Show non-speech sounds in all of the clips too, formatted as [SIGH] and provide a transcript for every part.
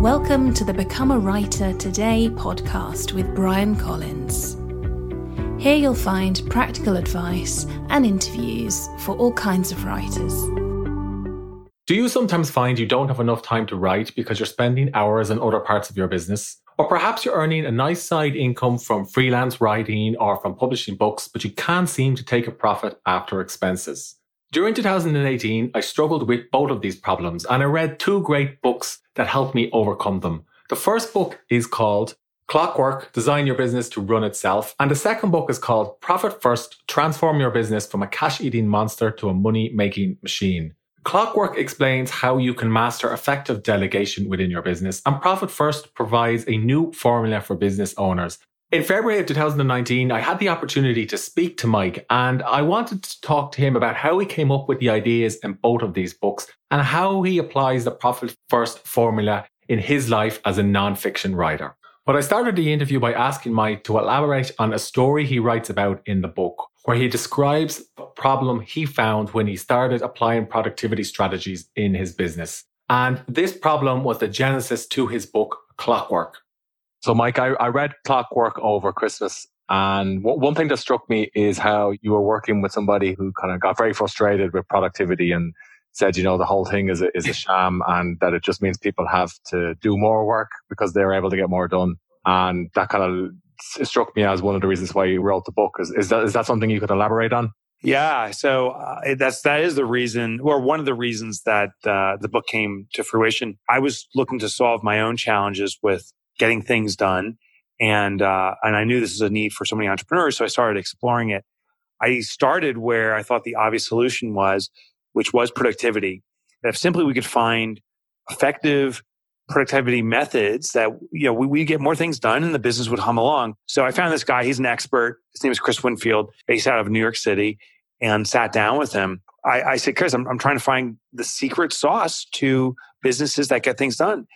Welcome to the Become a Writer Today podcast with Bryan Collins. Here you'll find practical advice and interviews for all kinds of writers. Do you sometimes find you don't have enough time to write because you're spending hours in other parts of your business? Or perhaps you're earning a nice side income from freelance writing or from publishing books, but you can't seem to take a profit after expenses. During 2018, I struggled with both of these problems and I read two great books that helped me overcome them. The first book is called Clockwork, Design Your Business to Run Itself. And the second book is called Profit First, Transform Your Business from a Cash Eating Monster to a Money Making Machine. Clockwork explains how you can master effective delegation within your business, and Profit First provides a new formula for business owners in February of 2019, I had the opportunity to speak to Mike and I wanted to talk to him about how he came up with the ideas in both of these books and how he applies the profit first formula in his life as a non-fiction writer. But I started the interview by asking Mike to elaborate on a story he writes about in the book, where he describes the problem he found when he started applying productivity strategies in his business. And this problem was the genesis to his book, Clockwork. So, Mike, I, I read Clockwork over Christmas. And w- one thing that struck me is how you were working with somebody who kind of got very frustrated with productivity and said, you know, the whole thing is a, is a [LAUGHS] sham and that it just means people have to do more work because they're able to get more done. And that kind of struck me as one of the reasons why you wrote the book. Is, is that, is that something you could elaborate on? Yeah, so uh, that's that is the reason, or one of the reasons that uh, the book came to fruition. I was looking to solve my own challenges with getting things done. And, uh, and I knew this was a need for so many entrepreneurs. So I started exploring it. I started where I thought the obvious solution was, which was productivity. That if simply we could find effective productivity methods that, you know, we, we get more things done and the business would hum along. So I found this guy. He's an expert. His name is Chris Winfield, based out of New York City and sat down with him. I, I said, Chris, I'm, I'm trying to find the secret sauce to businesses that get things done.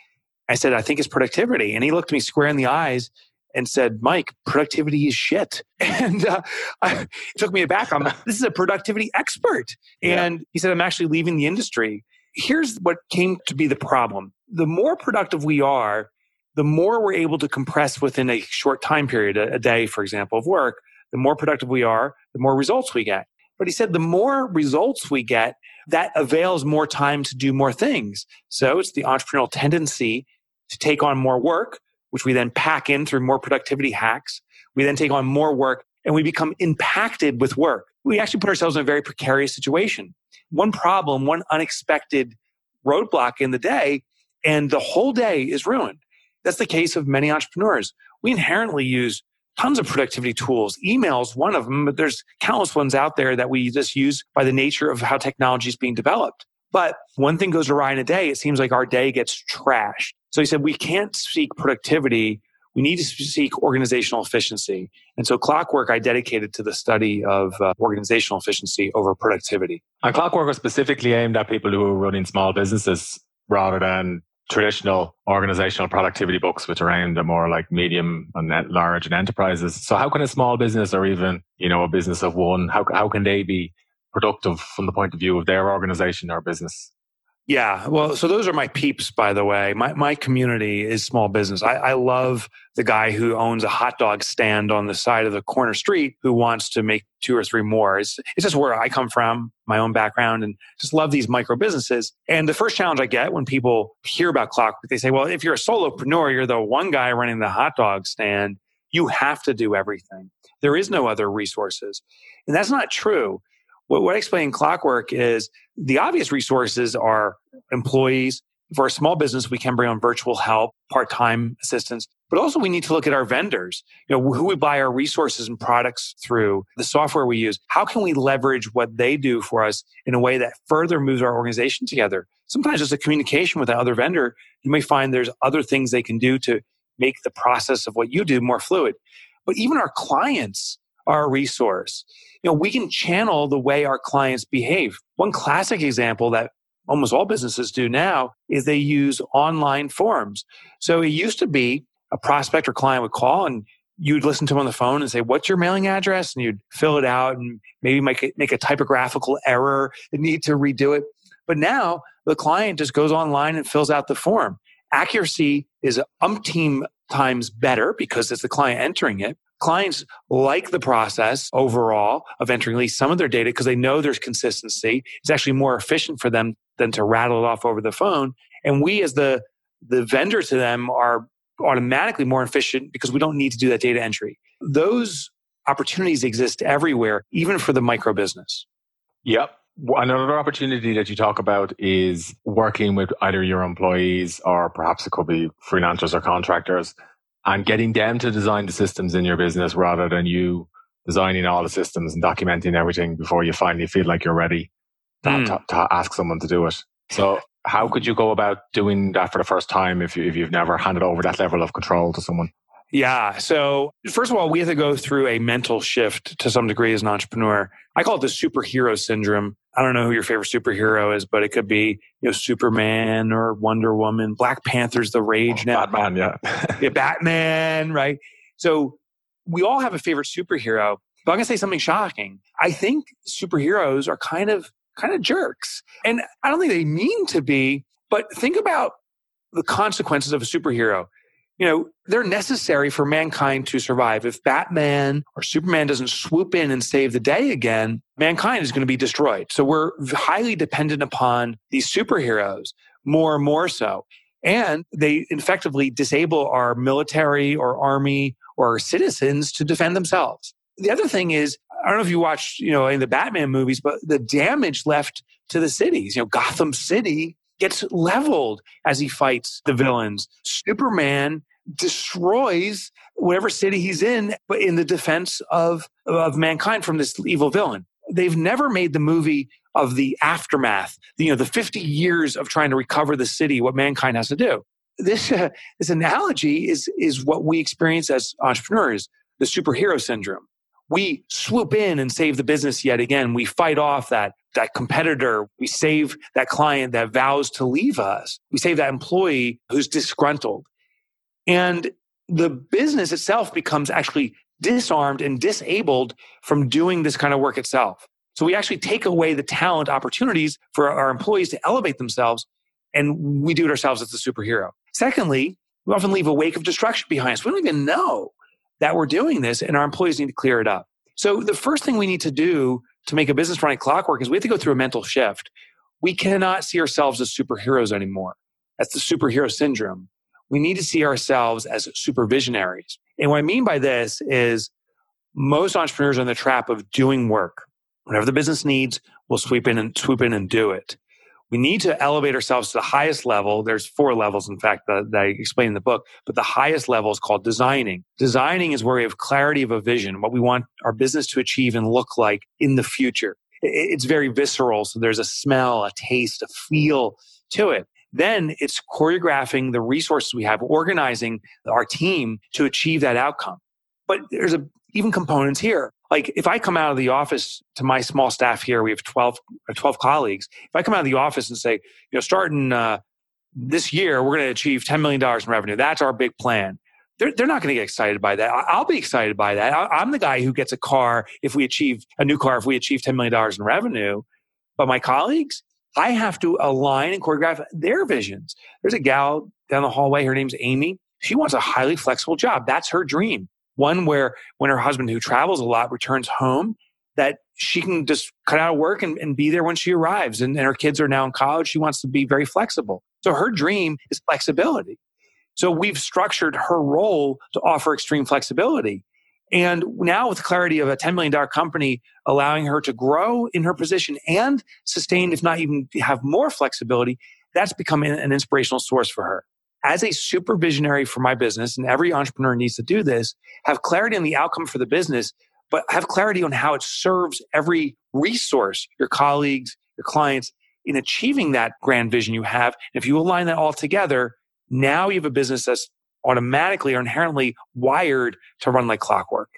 I said, I think it's productivity. And he looked me square in the eyes and said, Mike, productivity is shit. [LAUGHS] And uh, I, it took me aback. I'm, this is a productivity expert. And yeah. he said, I'm actually leaving the industry. Here's what came to be the problem. The more productive we are, the more we're able to compress within a short time period, a, a day, for example, of work, the more productive we are, the more results we get. But he said, the more results we get, that avails more time to do more things. So it's the entrepreneurial tendency to take on more work, which we then pack in through more productivity hacks. We then take on more work and we become impacted with work. We actually put ourselves in a very precarious situation. One problem, one unexpected roadblock in the day, and the whole day is ruined. That's the case of many entrepreneurs. We inherently use tons of productivity tools. Emails, one of them, but there's countless ones out there that we just use by the nature of how technology is being developed. But one thing goes awry in a day, it seems like our day gets trashed. So he said, we can't seek productivity. We need to seek organizational efficiency. And so Clockwork I dedicated to the study of uh, organizational efficiency over productivity. And Clockwork was specifically aimed at people who are running small businesses rather than traditional organizational productivity books, which are aimed at more like medium and large and enterprises. So how can a small business or even, you know, a business of one, how, how can they be productive from the point of view of their organization or business? Yeah. Well, so those are my peeps, by the way. My, my community is small business. I, I love the guy who owns a hot dog stand on the side of the corner street who wants to make two or three more. It's, it's just where I come from, my own background, and just love these micro businesses. And the first challenge I get when people hear about Clockwork, they say, well, if you're a solopreneur, you're the one guy running the hot dog stand. You have to do everything. There is no other resources. And that's not true. What, what I explain in Clockwork is the obvious resources are employees. For a small business, we can bring on virtual help, part-time assistance, but also we need to look at our vendors. You know, who we buy our resources and products through, the software we use. How can we leverage what they do for us in a way that further moves our organization together? Sometimes just a communication with that other vendor, you may find there's other things they can do to make the process of what you do more fluid. But even our clients a resource you know, we can channel the way our clients behave. One classic example that almost all businesses do now is they use online forums. So it used to be a prospect or client would call and you'd listen to them on the phone and say, what's your mailing address? And you'd fill it out and maybe make a, make a typographical error and need to redo it. But now the client just goes online and fills out the form. Accuracy is umpteen times better because it's the client entering it. Clients like the process overall of entering at least some of their data because they know there's consistency. It's actually more efficient for them than to rattle it off over the phone. And we as the, the vendor to them are automatically more efficient because we don't need to do that data entry. Those opportunities exist everywhere, even for the micro business. Yep. Another opportunity that you talk about is working with either your employees or perhaps it could be freelancers or contractors and getting them to design the systems in your business rather than you designing all the systems and documenting everything before you finally feel like you're ready to, mm. to, to ask someone to do it. So how could you go about doing that for the first time if, you, if you've never handed over that level of control to someone? Yeah. So, first of all, we have to go through a mental shift to some degree as an entrepreneur. I call it the superhero syndrome. I don't know who your favorite superhero is, but it could be, you know, Superman or Wonder Woman. Black Panther's the rage oh, now. Batman, yeah. [LAUGHS] yeah, Batman, right? So, we all have a favorite superhero, but I'm going to say something shocking. I think superheroes are kind of, kind of jerks. And I don't think they mean to be, but think about the consequences of a superhero you know, they're necessary for mankind to survive. If Batman or Superman doesn't swoop in and save the day again, mankind is going to be destroyed. So we're highly dependent upon these superheroes more and more so. And they effectively disable our military or army or citizens to defend themselves. The other thing is, I don't know if you watched, you know, in the Batman movies, but the damage left to the cities, you know, Gotham City gets leveled as he fights the villains. Superman destroys whatever city he's in, but in the defense of, of mankind from this evil villain. They've never made the movie of the aftermath, you know, the 50 years of trying to recover the city, what mankind has to do. This, uh, this analogy is, is what we experience as entrepreneurs, the superhero syndrome. We swoop in and save the business yet again. We fight off that that competitor. We save that client that vows to leave us. We save that employee who's disgruntled. And the business itself becomes actually disarmed and disabled from doing this kind of work itself. So we actually take away the talent opportunities for our employees to elevate themselves and we do it ourselves as the superhero. Secondly, we often leave a wake of destruction behind us. We don't even know that we're doing this and our employees need to clear it up. So the first thing we need to do to make a business running clockwork is we have to go through a mental shift. We cannot see ourselves as superheroes anymore. That's the superhero syndrome. We need to see ourselves as supervisionaries. And what I mean by this is most entrepreneurs are in the trap of doing work. Whatever the business needs, we'll sweep in and swoop in and do it. We need to elevate ourselves to the highest level. There's four levels, in fact, that, that I explain in the book, but the highest level is called designing. Designing is where we have clarity of a vision, what we want our business to achieve and look like in the future. It's very visceral. So there's a smell, a taste, a feel to it. Then it's choreographing the resources we have, organizing our team to achieve that outcome. But there's a, even components here. Like if I come out of the office to my small staff here, we have 12, uh, 12 colleagues. If I come out of the office and say, you know, starting uh, this year, we're going to achieve $10 million in revenue. That's our big plan. They're, they're not going to get excited by that. I'll be excited by that. I'm the guy who gets a car if we achieve a new car, if we achieve $10 million in revenue. But my colleagues, I have to align and choreograph their visions. There's a gal down the hallway. Her name's Amy. She wants a highly flexible job. That's her dream. One where when her husband, who travels a lot, returns home, that she can just cut out of work and, and be there when she arrives. And, and her kids are now in college. She wants to be very flexible. So her dream is flexibility. So we've structured her role to offer extreme flexibility. And now with the clarity of a $10 million company allowing her to grow in her position and sustain, if not even have more flexibility, that's become an inspirational source for her. As a super visionary for my business, and every entrepreneur needs to do this, have clarity on the outcome for the business, but have clarity on how it serves every resource, your colleagues, your clients, in achieving that grand vision you have. If you align that all together, now you have a business that's automatically or inherently wired to run like clockwork.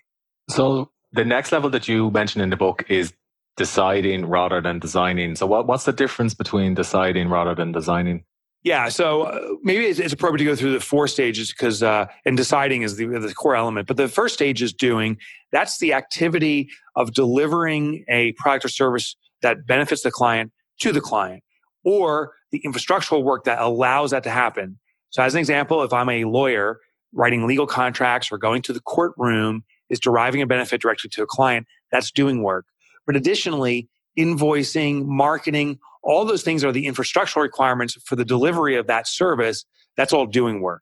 So the next level that you mentioned in the book is deciding rather than designing. So what, what's the difference between deciding rather than designing? Yeah, so uh, maybe it's, it's, appropriate to go through the four stages because uh, and deciding is the, the core element. But the first stage is doing. That's the activity of delivering a product or service that benefits the client to the client, or the infrastructural work that allows that to happen. So, as an example, if I'm a lawyer writing legal contracts or going to the courtroom is deriving a benefit directly to a client, that's doing work. But additionally, invoicing, marketing, all those things are the infrastructural requirements for the delivery of that service. That's all doing work.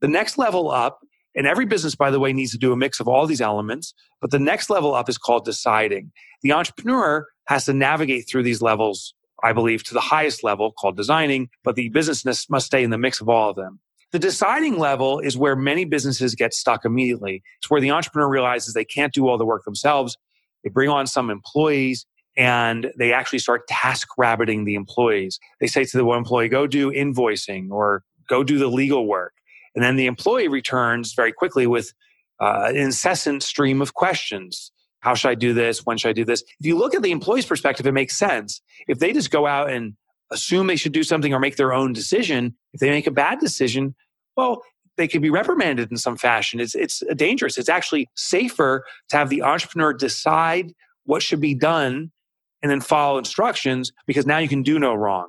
The next level up, and every business, by the way, needs to do a mix of all these elements, but the next level up is called deciding. The entrepreneur has to navigate through these levels, I believe, to the highest level called designing, but the business must stay in the mix of all of them. The deciding level is where many businesses get stuck immediately. It's where the entrepreneur realizes they can't do all the work themselves. They bring on some employees and they actually start task rabbiting the employees. They say to the one employee, go do invoicing or go do the legal work. And then the employee returns very quickly with uh, an incessant stream of questions. How should I do this? When should I do this? If you look at the employee's perspective, it makes sense. If they just go out and assume they should do something or make their own decision, if they make a bad decision, well, they could be reprimanded in some fashion. It's, it's dangerous. It's actually safer to have the entrepreneur decide what should be done and then follow instructions because now you can do no wrong.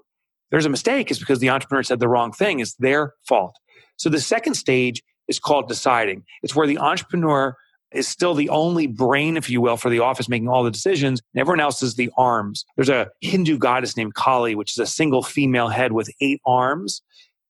There's a mistake, it's because the entrepreneur said the wrong thing. It's their fault. So the second stage is called deciding. It's where the entrepreneur is still the only brain, if you will, for the office making all the decisions. And everyone else is the arms. There's a Hindu goddess named Kali, which is a single female head with eight arms.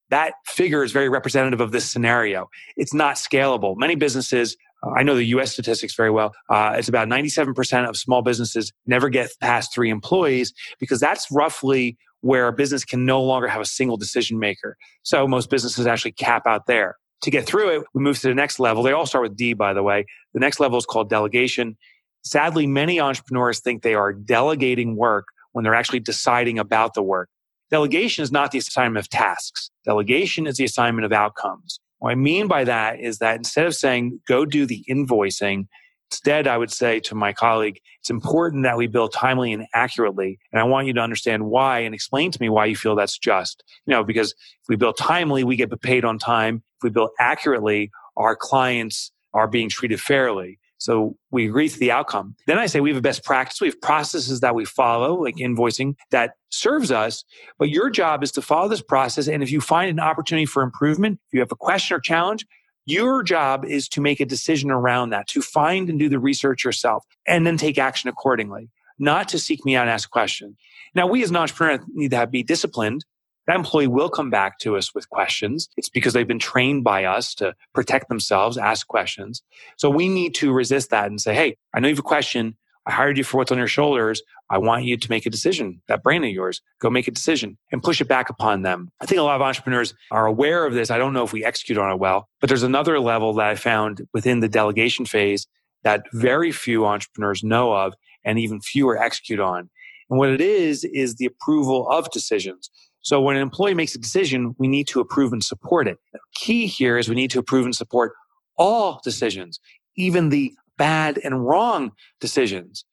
That figure is very representative of this scenario. It's not scalable. Many businesses, I know the US statistics very well. Uh, it's about 97% of small businesses never get past three employees because that's roughly where a business can no longer have a single decision maker. So most businesses actually cap out there to get through it, we move to the next level. They all start with D, by the way. The next level is called delegation. Sadly, many entrepreneurs think they are delegating work when they're actually deciding about the work. Delegation is not the assignment of tasks. Delegation is the assignment of outcomes. What I mean by that is that instead of saying, go do the invoicing, Instead, I would say to my colleague, it's important that we bill timely and accurately. And I want you to understand why and explain to me why you feel that's just. You know, because if we bill timely, we get paid on time. If we bill accurately, our clients are being treated fairly. So we agree to the outcome. Then I say we have a best practice. We have processes that we follow, like invoicing, that serves us. But your job is to follow this process. And if you find an opportunity for improvement, if you have a question or challenge, your job is to make a decision around that, to find and do the research yourself and then take action accordingly, not to seek me out and ask questions. Now, we as an entrepreneur need to have, be disciplined. That employee will come back to us with questions. It's because they've been trained by us to protect themselves, ask questions. So we need to resist that and say, Hey, I know you have a question. I hired you for what's on your shoulders. I want you to make a decision. That brain of yours, go make a decision and push it back upon them. I think a lot of entrepreneurs are aware of this. I don't know if we execute on it well, but there's another level that I found within the delegation phase that very few entrepreneurs know of and even fewer execute on. And what it is, is the approval of decisions. So when an employee makes a decision, we need to approve and support it. The key here is we need to approve and support all decisions, even the bad and wrong decisions.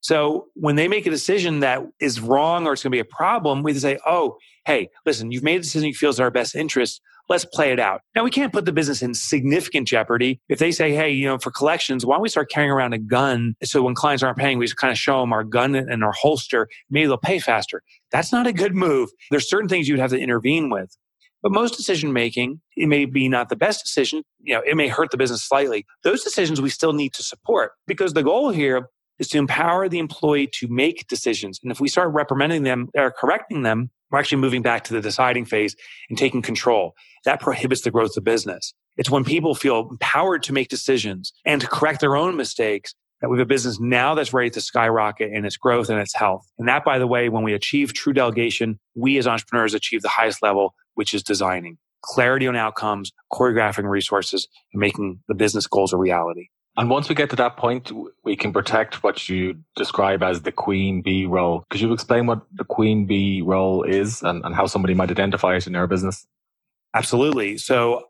So when they make a decision that is wrong or it's going to be a problem, we say, oh, hey, listen, you've made a decision you feel is our best interest. Let's play it out. Now we can't put the business in significant jeopardy. If they say, hey, you know, for collections, why don't we start carrying around a gun? So when clients aren't paying, we just kind of show them our gun and our holster. Maybe they'll pay faster. That's not a good move. There's certain things you'd have to intervene with. But most decision making, it may be not the best decision. You know, it may hurt the business slightly. Those decisions we still need to support because the goal here is to empower the employee to make decisions. And if we start reprimanding them or correcting them, we're actually moving back to the deciding phase and taking control. That prohibits the growth of business. It's when people feel empowered to make decisions and to correct their own mistakes that we have a business now that's ready to skyrocket in its growth and its health. And that, by the way, when we achieve true delegation, we as entrepreneurs achieve the highest level which is designing clarity on outcomes, choreographing resources, and making the business goals a reality. And once we get to that point, we can protect what you describe as the queen bee role. Could you explain what the queen bee role is and, and how somebody might identify it in their business? Absolutely. So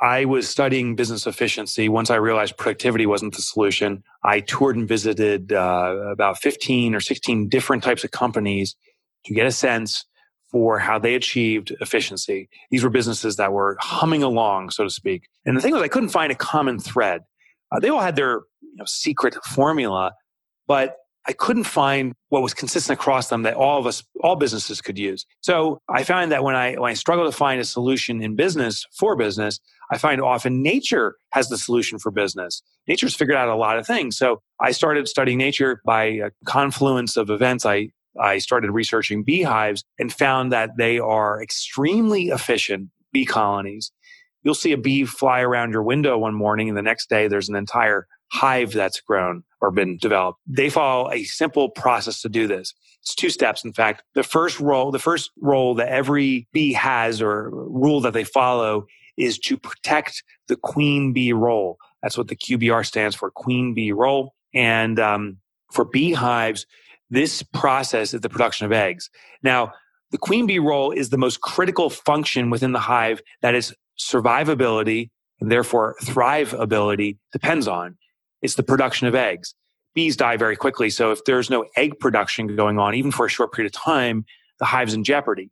I was studying business efficiency. Once I realized productivity wasn't the solution, I toured and visited uh, about 15 or 16 different types of companies to get a sense for how they achieved efficiency. These were businesses that were humming along, so to speak. And the thing was, I couldn't find a common thread. Uh, they all had their you know, secret formula, but I couldn't find what was consistent across them that all of us, all businesses could use. So I found that when I, when I struggle to find a solution in business for business, I find often nature has the solution for business. Nature's figured out a lot of things. So I started studying nature by a confluence of events. I, I started researching beehives and found that they are extremely efficient bee colonies. You'll see a bee fly around your window one morning and the next day there's an entire hive that's grown or been developed. They follow a simple process to do this. It's two steps. In fact, the first role, the first role that every bee has or rule that they follow is to protect the queen bee role. That's what the QBR stands for, queen bee role. And um, for beehives, this process is the production of eggs. Now, the queen bee role is the most critical function within the hive that is survivability and therefore thrivability depends on. It's the production of eggs. Bees die very quickly. So if there's no egg production going on, even for a short period of time, the hive's in jeopardy.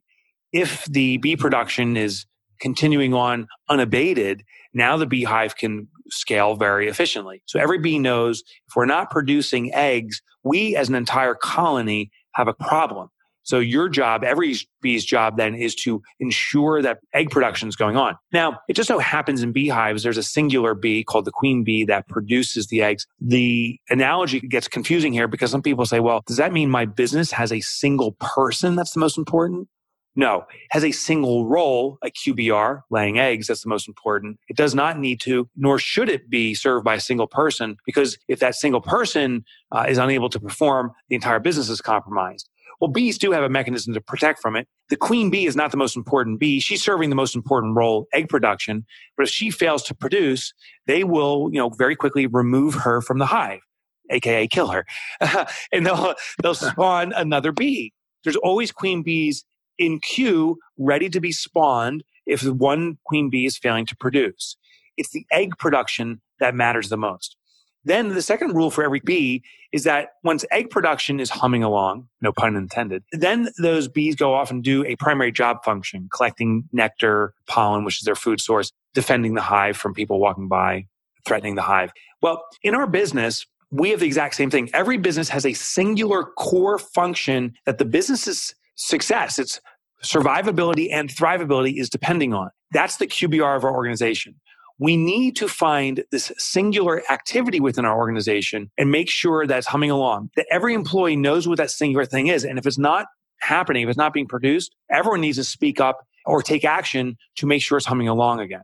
If the bee production is continuing on unabated, now the beehive can scale very efficiently. So every bee knows if we're not producing eggs, we as an entire colony have a problem. So your job, every bee's job then is to ensure that egg production is going on. Now, it just so happens in beehives, there's a singular bee called the queen bee that produces the eggs. The analogy gets confusing here because some people say, well, does that mean my business has a single person that's the most important? No, has a single role, a QBR, laying eggs. That's the most important. It does not need to, nor should it be served by a single person, because if that single person uh, is unable to perform, the entire business is compromised. Well, bees do have a mechanism to protect from it. The queen bee is not the most important bee. She's serving the most important role, egg production. But if she fails to produce, they will, you know, very quickly remove her from the hive, aka kill her, [LAUGHS] and they'll they'll [LAUGHS] spawn another bee. There's always queen bees in queue, ready to be spawned if one queen bee is failing to produce. It's the egg production that matters the most. Then the second rule for every bee is that once egg production is humming along, no pun intended, then those bees go off and do a primary job function, collecting nectar, pollen, which is their food source, defending the hive from people walking by, threatening the hive. Well, in our business, we have the exact same thing. Every business has a singular core function that the business's success, its survivability and thrivability is depending on. That's the QBR of our organization we need to find this singular activity within our organization and make sure that's humming along, that every employee knows what that singular thing is. And if it's not happening, if it's not being produced, everyone needs to speak up or take action to make sure it's humming along again.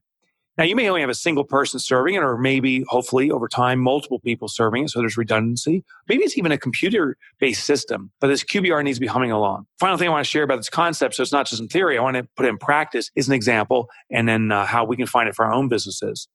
Now, you may only have a single person serving it, or maybe, hopefully, over time, multiple people serving it. So there's redundancy. Maybe it's even a computer based system, but this QBR needs to be humming along. Final thing I want to share about this concept, so it's not just in theory, I want to put it in practice, is an example, and then uh, how we can find it for our own businesses.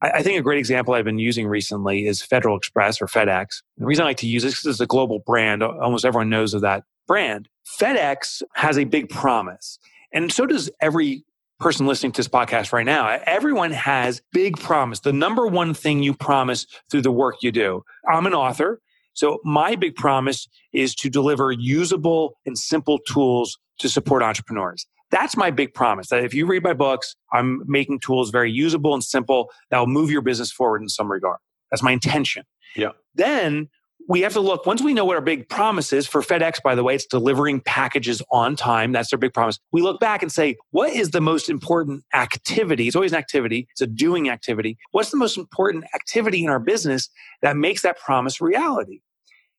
I, I think a great example I've been using recently is Federal Express or FedEx. The reason I like to use this is it's a global brand. Almost everyone knows of that brand. FedEx has a big promise. And so does every person listening to this podcast right now, everyone has big promise. The number one thing you promise through the work you do. I'm an author. So my big promise is to deliver usable and simple tools to support entrepreneurs. That's my big promise that if you read my books, I'm making tools very usable and simple that will move your business forward in some regard. That's my intention. Yeah. Then we have to look once we know what our big promise is for FedEx, by the way, it's delivering packages on time. That's their big promise. We look back and say, what is the most important activity? It's always an activity. It's a doing activity. What's the most important activity in our business that makes that promise reality?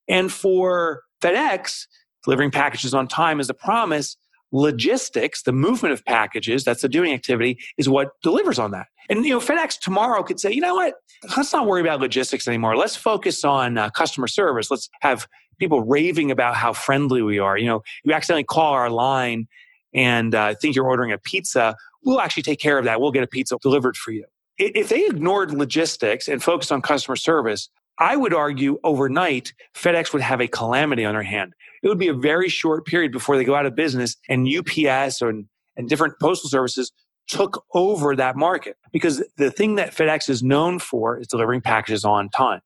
And for FedEx, delivering packages on time is a promise logistics, the movement of packages, that's the doing activity, is what delivers on that. And you know, FedEx tomorrow could say, you know what? Let's not worry about logistics anymore. Let's focus on uh, customer service. Let's have people raving about how friendly we are. You know, you accidentally call our line and uh, think you're ordering a pizza. We'll actually take care of that. We'll get a pizza delivered for you. If they ignored logistics and focused on customer service, I would argue overnight, FedEx would have a calamity on their hand. It would be a very short period before they go out of business and UPS or, and different postal services took over that market because the thing that FedEx is known for is delivering packages on time.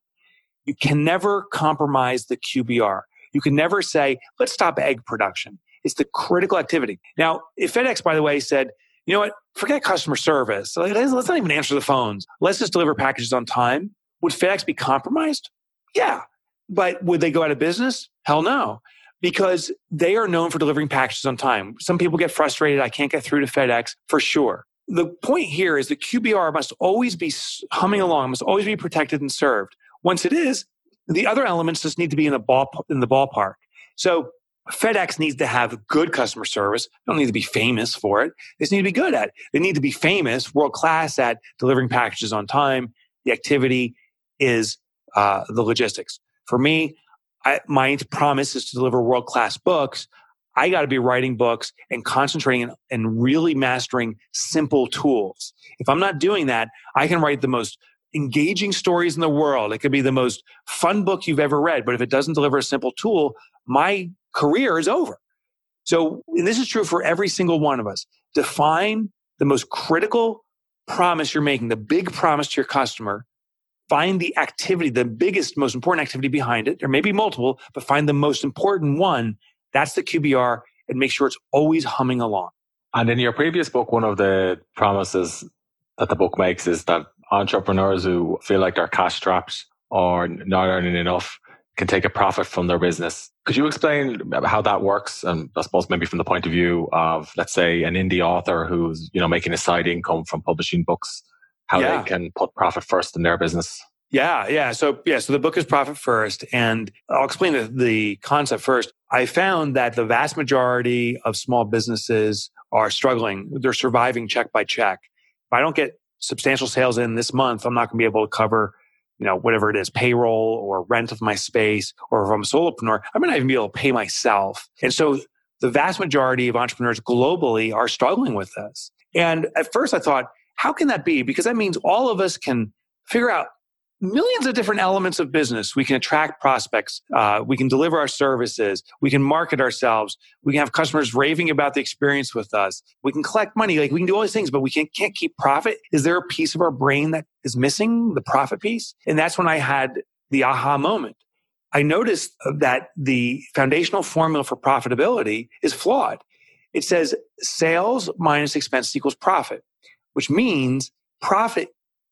You can never compromise the QBR. You can never say, let's stop egg production. It's the critical activity. Now, if FedEx, by the way, said, you know what, forget customer service. Let's not even answer the phones. Let's just deliver packages on time would FedEx be compromised? Yeah. But would they go out of business? Hell no, because they are known for delivering packages on time. Some people get frustrated. I can't get through to FedEx for sure. The point here is the QBR must always be humming along, must always be protected and served. Once it is, the other elements just need to be in the ball in the ballpark. So FedEx needs to have good customer service. They don't need to be famous for it. They just need to be good at it. They need to be famous, world class at delivering packages on time. The activity is uh, the logistics. For me, I, my promise is to deliver world class books. I got to be writing books and concentrating and really mastering simple tools. If I'm not doing that, I can write the most engaging stories in the world. It could be the most fun book you've ever read. But if it doesn't deliver a simple tool, my career is over. So, and this is true for every single one of us. Define the most critical promise you're making, the big promise to your customer. Find the activity, the biggest, most important activity behind it. There may be multiple, but find the most important one. That's the QBR and make sure it's always humming along. And in your previous book, one of the promises that the book makes is that entrepreneurs who feel like they're cash strapped or not earning enough can take a profit from their business. Could you explain how that works? And I suppose maybe from the point of view of, let's say, an indie author who's, you know, making a side income from publishing books, how yeah. they can put profit first in their business. Yeah, yeah. So yeah, so the book is profit first, and I'll explain the, the concept first. I found that the vast majority of small businesses are struggling; they're surviving check by check. If I don't get substantial sales in this month, I'm not going to be able to cover you know, whatever it is, payroll or rent of my space, or if I'm a solopreneur, I may not even be able to pay myself. And so the vast majority of entrepreneurs globally are struggling with this. And at first I thought, how can that be? Because that means all of us can figure out millions of different elements of business. We can attract prospects. Uh, we can deliver our services. We can market ourselves. We can have customers raving about the experience with us. We can collect money. Like we can do all these things, but we can't, can't keep profit. Is there a piece of our brain that is missing the profit piece? And that's when I had the aha moment. I noticed that the foundational formula for profitability is flawed. It says sales minus expense equals profit, which means profit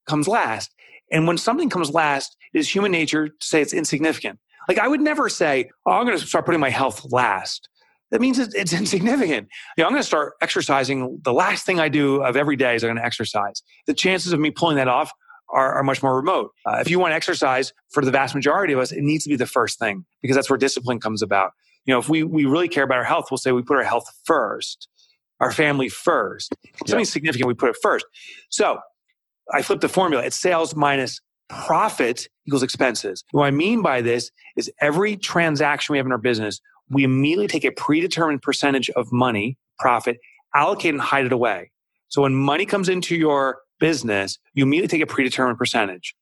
comes last. And when something comes last, it is human nature to say it's insignificant. Like I would never say, oh, I'm going to start putting my health last. That means it's [LAUGHS] insignificant. You know, I'm going to start exercising. The last thing I do of every day is I'm going to exercise. The chances of me pulling that off are, are much more remote. Uh, if you want to exercise for the vast majority of us, it needs to be the first thing because that's where discipline comes about. You know, if we, we really care about our health, we'll say we put our health first, our family first. Something yeah. significant, we put it first. So I flipped the formula. It's sales minus profit equals expenses. What I mean by this is every transaction we have in our business, we immediately take a predetermined percentage of money, profit, allocate and hide it away. So when money comes into your business, you immediately take a predetermined percentage.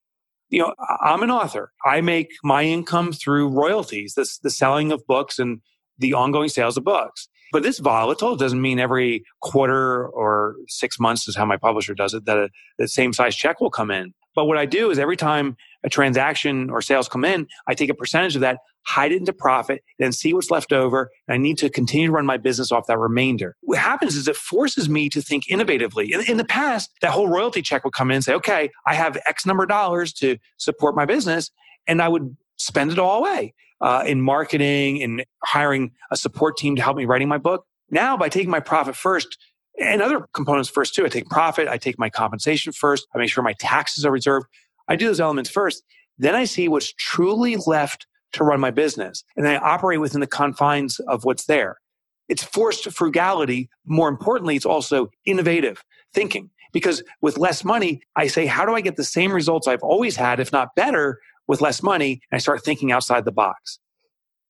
You know, I'm an author. I make my income through royalties, the, the selling of books and the ongoing sales of books. But this volatile doesn't mean every quarter or six months is how my publisher does it, that a, the same size check will come in. But what I do is every time a transaction or sales come in, I take a percentage of that, hide it into profit, then see what's left over. And I need to continue to run my business off that remainder. What happens is it forces me to think innovatively. In, in the past, that whole royalty check would come in and say, okay, I have X number of dollars to support my business. And I would spend it all away uh, in marketing and hiring a support team to help me writing my book. Now, by taking my profit first and other components first too, I take profit, I take my compensation first, I make sure my taxes are reserved. I do those elements first. Then I see what's truly left to run my business. And I operate within the confines of what's there. It's forced frugality. More importantly, it's also innovative thinking because with less money, I say, how do I get the same results I've always had, if not better, with less money and I start thinking outside the box.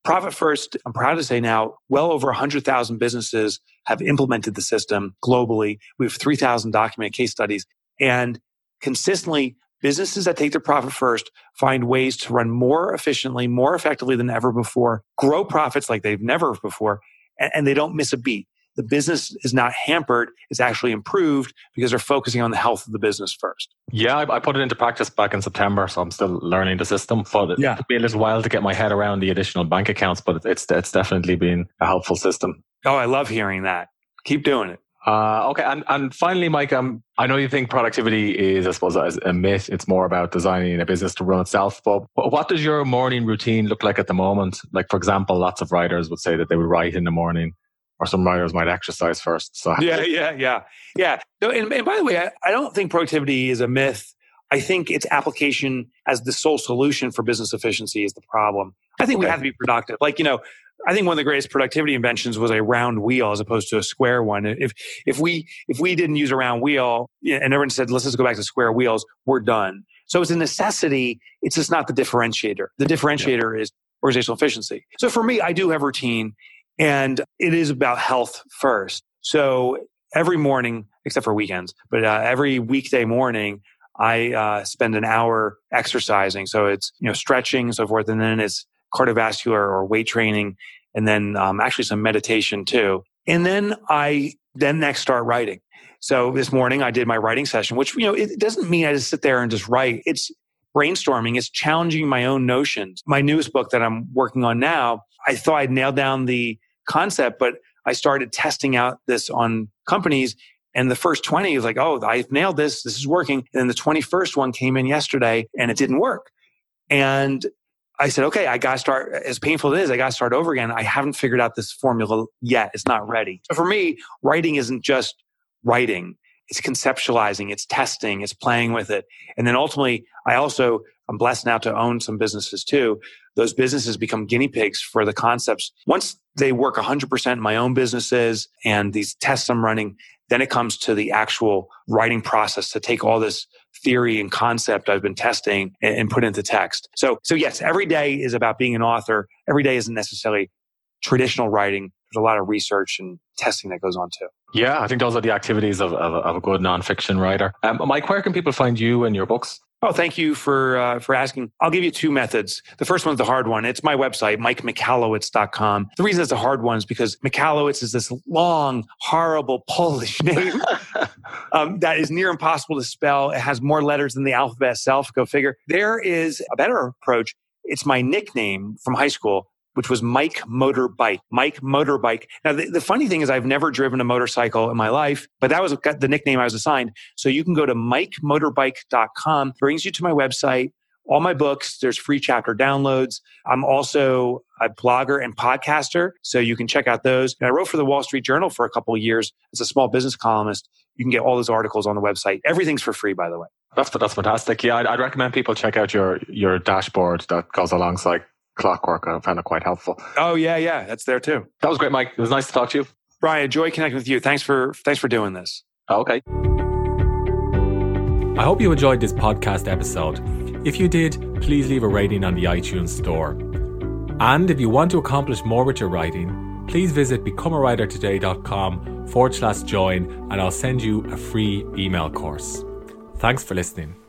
Profit First, I'm proud to say now, well over 100,000 businesses have implemented the system globally. We have 3,000 documented case studies. And consistently, businesses that take their profit first find ways to run more efficiently, more effectively than ever before, grow profits like they've never before, and, they don't miss a beat the business is not hampered, it's actually improved because they're focusing on the health of the business first. Yeah, I, I put it into practice back in September, so I'm still learning the system. But it yeah. took me a little while to get my head around the additional bank accounts, but it's it's definitely been a helpful system. Oh, I love hearing that. Keep doing it. Uh, okay, and, and finally, Mike, um, I know you think productivity is, I suppose, a myth. It's more about designing a business to run itself. But what does your morning routine look like at the moment? Like, for example, lots of writers would say that they would write in the morning, or some writers might exercise first. So yeah, yeah, yeah, yeah. So, and, and by the way, I, I don't think productivity is a myth. I think its application as the sole solution for business efficiency is the problem. I think okay. we have to be productive. Like, you know, I think one of the greatest productivity inventions was a round wheel as opposed to a square one. If if we if we didn't use a round wheel and everyone said let's just go back to square wheels, we're done. So it's a necessity. It's just not the differentiator. The differentiator yeah. is organizational efficiency. So for me, I do have routine, and it is about health first. So every morning, except for weekends, but uh, every weekday morning, I uh, spend an hour exercising. So it's you know stretching so forth, and then it's cardiovascular or weight training, and then um, actually some meditation too. And then I then next start writing. So this morning I did my writing session, which you know it doesn't mean I just sit there and just write. It's brainstorming. It's challenging my own notions. My newest book that I'm working on now, I thought I'd nailed down the concept, but I started testing out this on companies. And the first 20 was like, oh, I've nailed this. This is working. And then the 21st one came in yesterday and it didn't work. And I said, okay, I got to start, as painful as it is, I got to start over again. I haven't figured out this formula yet. It's not ready. So for me, writing isn't just writing. It's conceptualizing, it's testing, it's playing with it. And then ultimately, I also, I'm blessed now to own some businesses too. Those businesses become guinea pigs for the concepts. Once they work 100% in my own businesses and these tests I'm running, then it comes to the actual writing process to take all this theory and concept I've been testing and, and put into text. So, so yes, every day is about being an author. Every day isn't necessarily traditional writing. There's a lot of research and testing that goes on too. Yeah, I think those are the activities of, of, of a good nonfiction writer. Um, Mike, where can people find you and your books? Oh, thank you for uh, for asking. I'll give you two methods. The first one's the hard one. It's my website, mikemichalowicz.com. The reason it's a hard one is because Michalowicz is this long, horrible [LAUGHS] Polish name [LAUGHS] um, that is near impossible to spell. It has more letters than the alphabet itself. Go figure. There is a better approach. It's my nickname from high school which was Mike Motorbike. Mike Motorbike. Now, the, the, funny thing is, I've never driven a motorcycle in my life, but that was the nickname I was assigned. So you can go to mikemotorbike.com, brings you to my website. All my books, there's free chapter downloads. I'm also a blogger and podcaster, so you can check out those. And I wrote for the Wall Street Journal for a couple years as a small business columnist. You can get all those articles on the website. Everything's for free, by the way. That's that's fantastic. Yeah, I'd, I'd recommend people check out your your dashboard that goes alongside clockwork. I found it quite helpful. Oh yeah, yeah, that's there too. That was great, Mike. It was nice to talk to you. Bryan, enjoy connecting with you. Thanks for thanks for doing this. Okay. I hope you enjoyed this podcast episode. If you did, please leave a rating on the iTunes store. And if you want to accomplish more with your writing, please visit becomeawritertoday.com forward slash join and I'll send you a free email course. Thanks for listening.